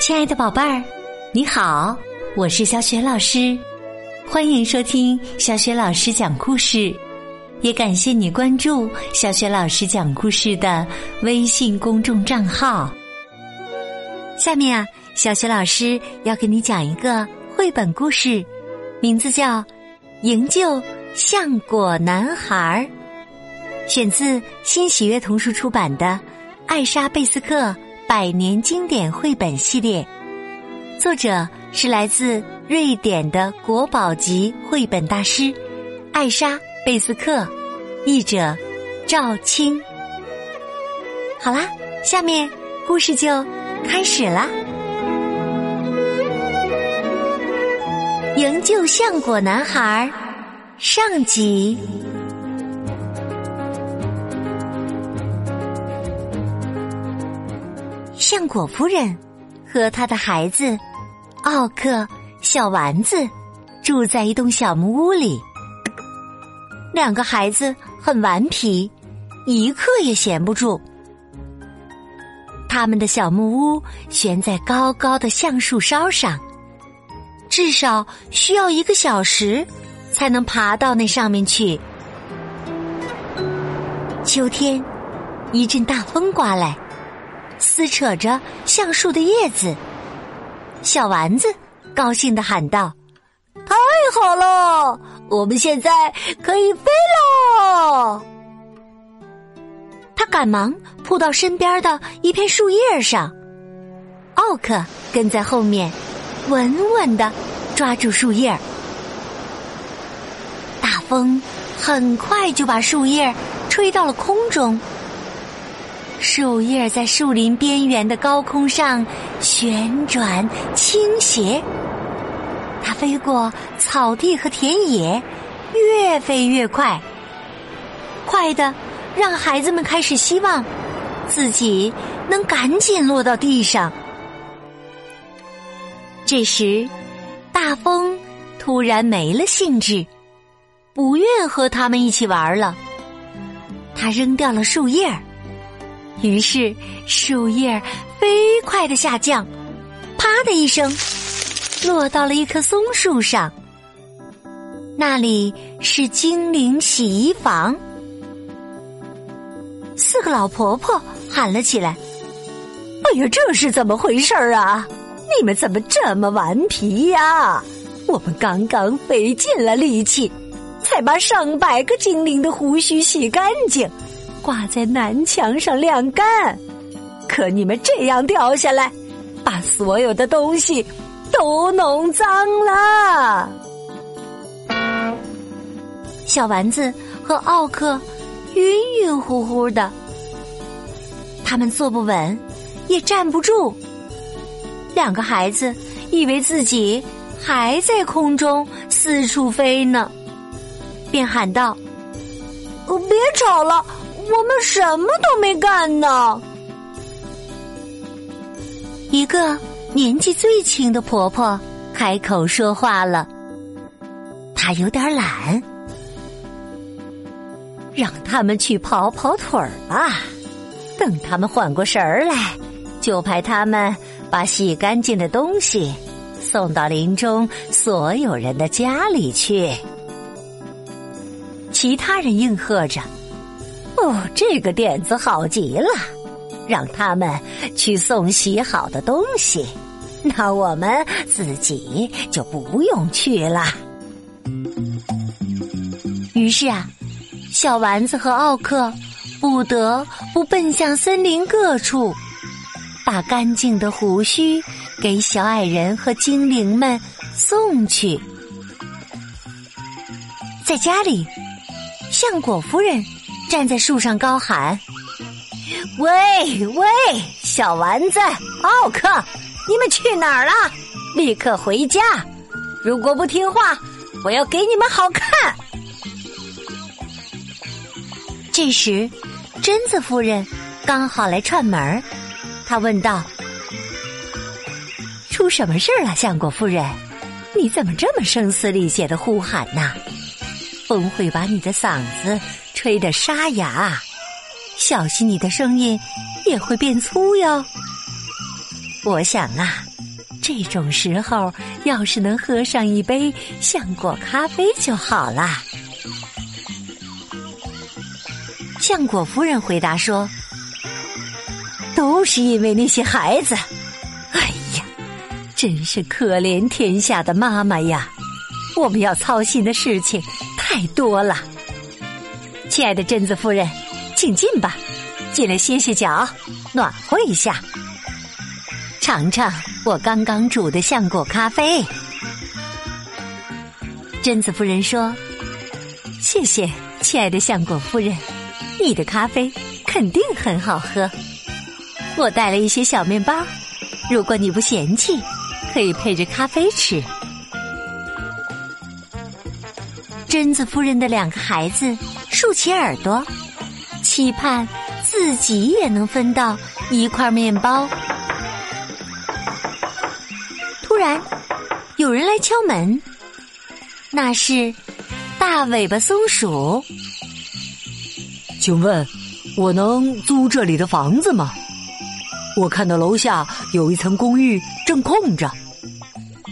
亲爱的宝贝儿，你好，我是小雪老师，欢迎收听小雪老师讲故事，也感谢你关注小雪老师讲故事的微信公众账号。下面啊，小雪老师要给你讲一个绘本故事，名字叫《营救橡果男孩儿》，选自新喜悦童书出版的《艾莎贝斯克》。百年经典绘本系列，作者是来自瑞典的国宝级绘本大师艾莎贝斯克，译者赵青。好啦，下面故事就开始啦。营救橡果男孩上集。橡果夫人和她的孩子奥克小丸子住在一栋小木屋里。两个孩子很顽皮，一刻也闲不住。他们的小木屋悬在高高的橡树梢上，至少需要一个小时才能爬到那上面去。秋天，一阵大风刮来。撕扯着橡树的叶子，小丸子高兴的喊道：“太好了，我们现在可以飞喽！”他赶忙扑到身边的一片树叶上，奥克跟在后面，稳稳的抓住树叶。大风很快就把树叶吹到了空中。树叶在树林边缘的高空上旋转倾斜，它飞过草地和田野，越飞越快，快的让孩子们开始希望自己能赶紧落到地上。这时，大风突然没了兴致，不愿和他们一起玩了。他扔掉了树叶。于是，树叶飞快的下降，啪的一声，落到了一棵松树上。那里是精灵洗衣房。四个老婆婆喊了起来：“哎呀，这是怎么回事儿啊？你们怎么这么顽皮呀？我们刚刚费尽了力气，才把上百个精灵的胡须洗干净。”挂在南墙上晾干，可你们这样掉下来，把所有的东西都弄脏了。小丸子和奥克晕晕乎乎的，他们坐不稳，也站不住。两个孩子以为自己还在空中四处飞呢，便喊道：“别吵了！”我们什么都没干呢。一个年纪最轻的婆婆开口说话了，她有点懒，让他们去跑跑腿儿吧。等他们缓过神儿来，就派他们把洗干净的东西送到林中所有人的家里去。其他人应和着。哦，这个点子好极了，让他们去送洗好的东西，那我们自己就不用去了。于是啊，小丸子和奥克不得不奔向森林各处，把干净的胡须给小矮人和精灵们送去。在家里，相果夫人。站在树上高喊：“喂喂，小丸子、奥克，你们去哪儿了？立刻回家！如果不听话，我要给你们好看。”这时，贞子夫人刚好来串门儿，她问道：“出什么事儿了，相国夫人？你怎么这么声嘶力竭的呼喊呢？风会把你的嗓子……”吹得沙哑，小心你的声音也会变粗哟。我想啊，这种时候要是能喝上一杯橡果咖啡就好啦。橡果夫人回答说：“都是因为那些孩子。哎呀，真是可怜天下的妈妈呀！我们要操心的事情太多了。亲爱的贞子夫人，请进吧，进来歇歇脚，暖和一下，尝尝我刚刚煮的橡果咖啡。”贞子夫人说：“谢谢，亲爱的橡果夫人。”你的咖啡肯定很好喝，我带了一些小面包，如果你不嫌弃，可以配着咖啡吃。贞子夫人的两个孩子竖起耳朵，期盼自己也能分到一块面包。突然，有人来敲门，那是大尾巴松鼠。请问，我能租这里的房子吗？我看到楼下有一层公寓正空着，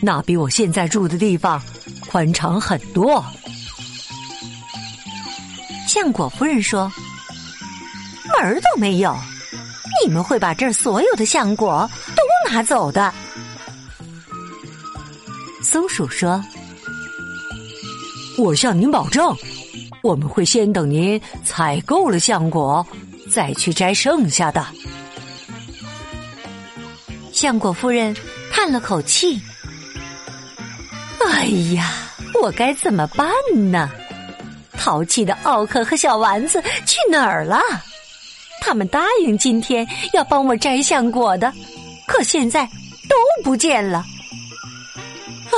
那比我现在住的地方宽敞很多。橡果夫人说：“门儿都没有，你们会把这儿所有的橡果都拿走的。”松鼠说：“我向您保证。”我们会先等您采购了橡果，再去摘剩下的。橡果夫人叹了口气：“哎呀，我该怎么办呢？淘气的奥克和小丸子去哪儿了？他们答应今天要帮我摘橡果的，可现在都不见了。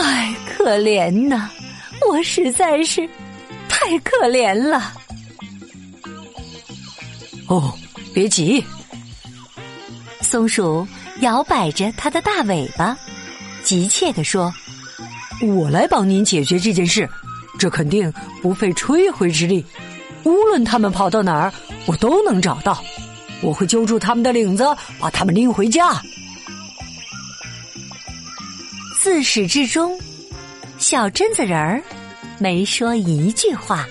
唉，可怜呐，我实在是……”太可怜了！哦，别急。松鼠摇摆着它的大尾巴，急切地说：“我来帮您解决这件事，这肯定不费吹灰之力。无论他们跑到哪儿，我都能找到。我会揪住他们的领子，把他们拎回家。”自始至终，小榛子人儿。没说一句话，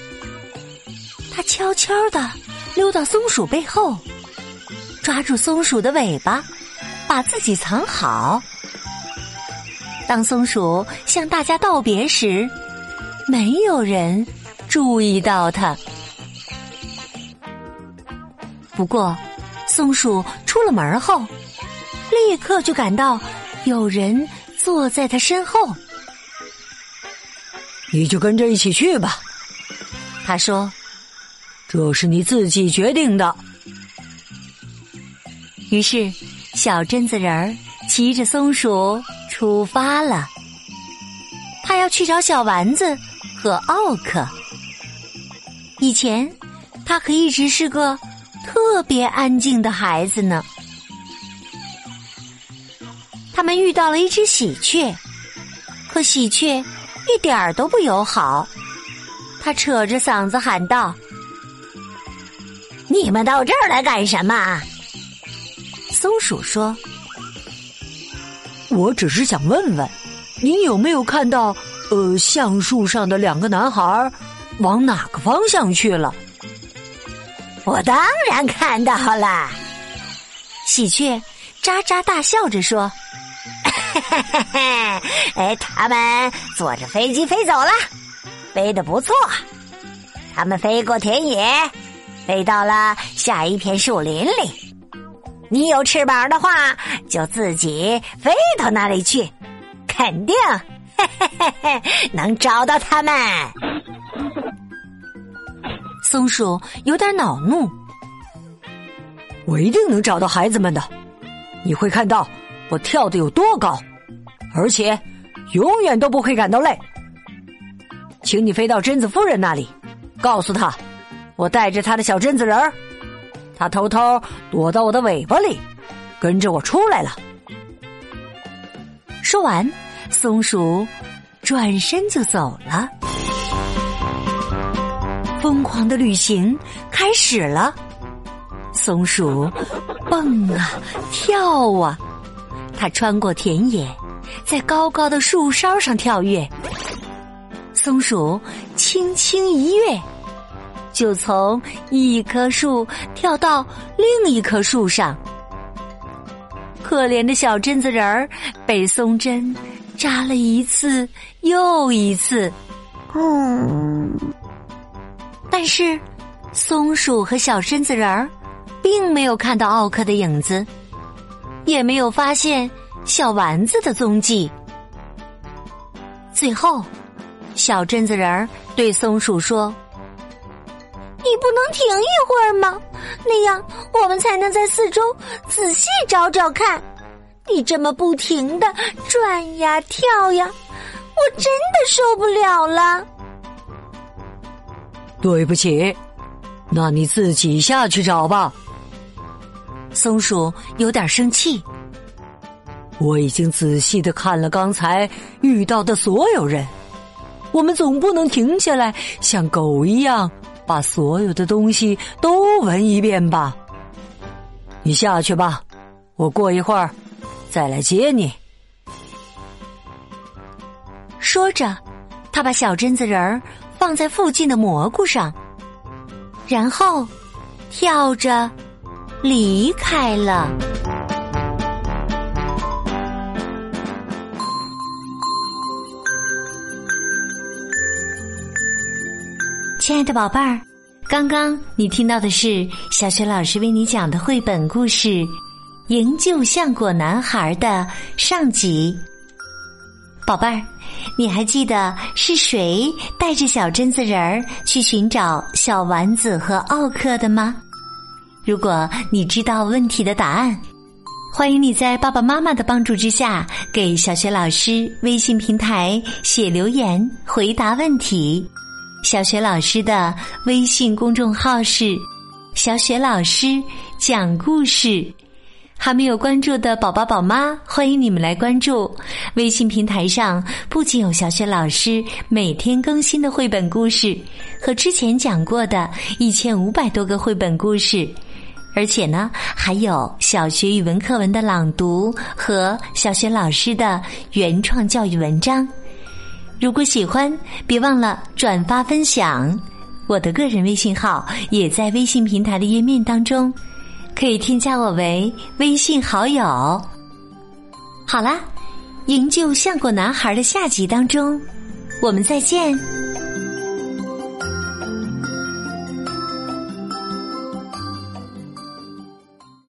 他悄悄的溜到松鼠背后，抓住松鼠的尾巴，把自己藏好。当松鼠向大家道别时，没有人注意到他。不过，松鼠出了门后，立刻就感到有人坐在他身后。你就跟着一起去吧，他说：“这是你自己决定的。”于是，小榛子人儿骑着松鼠出发了。他要去找小丸子和奥克。以前，他可一直是个特别安静的孩子呢。他们遇到了一只喜鹊，可喜鹊。一点儿都不友好，他扯着嗓子喊道：“你们到这儿来干什么？”松鼠说：“我只是想问问，你有没有看到，呃，橡树上的两个男孩往哪个方向去了？”我当然看到了，喜鹊喳喳大笑着说。嘿嘿嘿嘿，哎，他们坐着飞机飞走了，飞得不错。他们飞过田野，飞到了下一片树林里。你有翅膀的话，就自己飞到那里去，肯定 能找到他们。松鼠有点恼怒，我一定能找到孩子们的。你会看到我跳的有多高。而且，永远都不会感到累。请你飞到贞子夫人那里，告诉她，我带着她的小贞子人儿，她偷偷躲到我的尾巴里，跟着我出来了。说完，松鼠转身就走了。疯狂的旅行开始了。松鼠蹦啊跳啊，它穿过田野，在高高的树梢上跳跃。松鼠轻轻一跃，就从一棵树跳到另一棵树上。可怜的小榛子仁儿被松针扎了一次又一次。嗯，但是松鼠和小身子人儿并没有看到奥克的影子，也没有发现小丸子的踪迹。最后。小榛子人儿对松鼠说：“你不能停一会儿吗？那样我们才能在四周仔细找找看。你这么不停的转呀跳呀，我真的受不了了。”对不起，那你自己下去找吧。松鼠有点生气。我已经仔细的看了刚才遇到的所有人。我们总不能停下来，像狗一样把所有的东西都闻一遍吧？你下去吧，我过一会儿再来接你。说着，他把小榛子仁儿放在附近的蘑菇上，然后跳着离开了。亲爱的宝贝儿，刚刚你听到的是小雪老师为你讲的绘本故事《营救橡果男孩》的上集。宝贝儿，你还记得是谁带着小榛子人儿去寻找小丸子和奥克的吗？如果你知道问题的答案，欢迎你在爸爸妈妈的帮助之下，给小雪老师微信平台写留言回答问题。小雪老师的微信公众号是“小雪老师讲故事”，还没有关注的宝宝宝妈，欢迎你们来关注。微信平台上不仅有小雪老师每天更新的绘本故事和之前讲过的一千五百多个绘本故事，而且呢，还有小学语文课文的朗读和小雪老师的原创教育文章。如果喜欢，别忘了转发分享。我的个人微信号也在微信平台的页面当中，可以添加我为微信好友。好啦，营救相果男孩的下集当中，我们再见。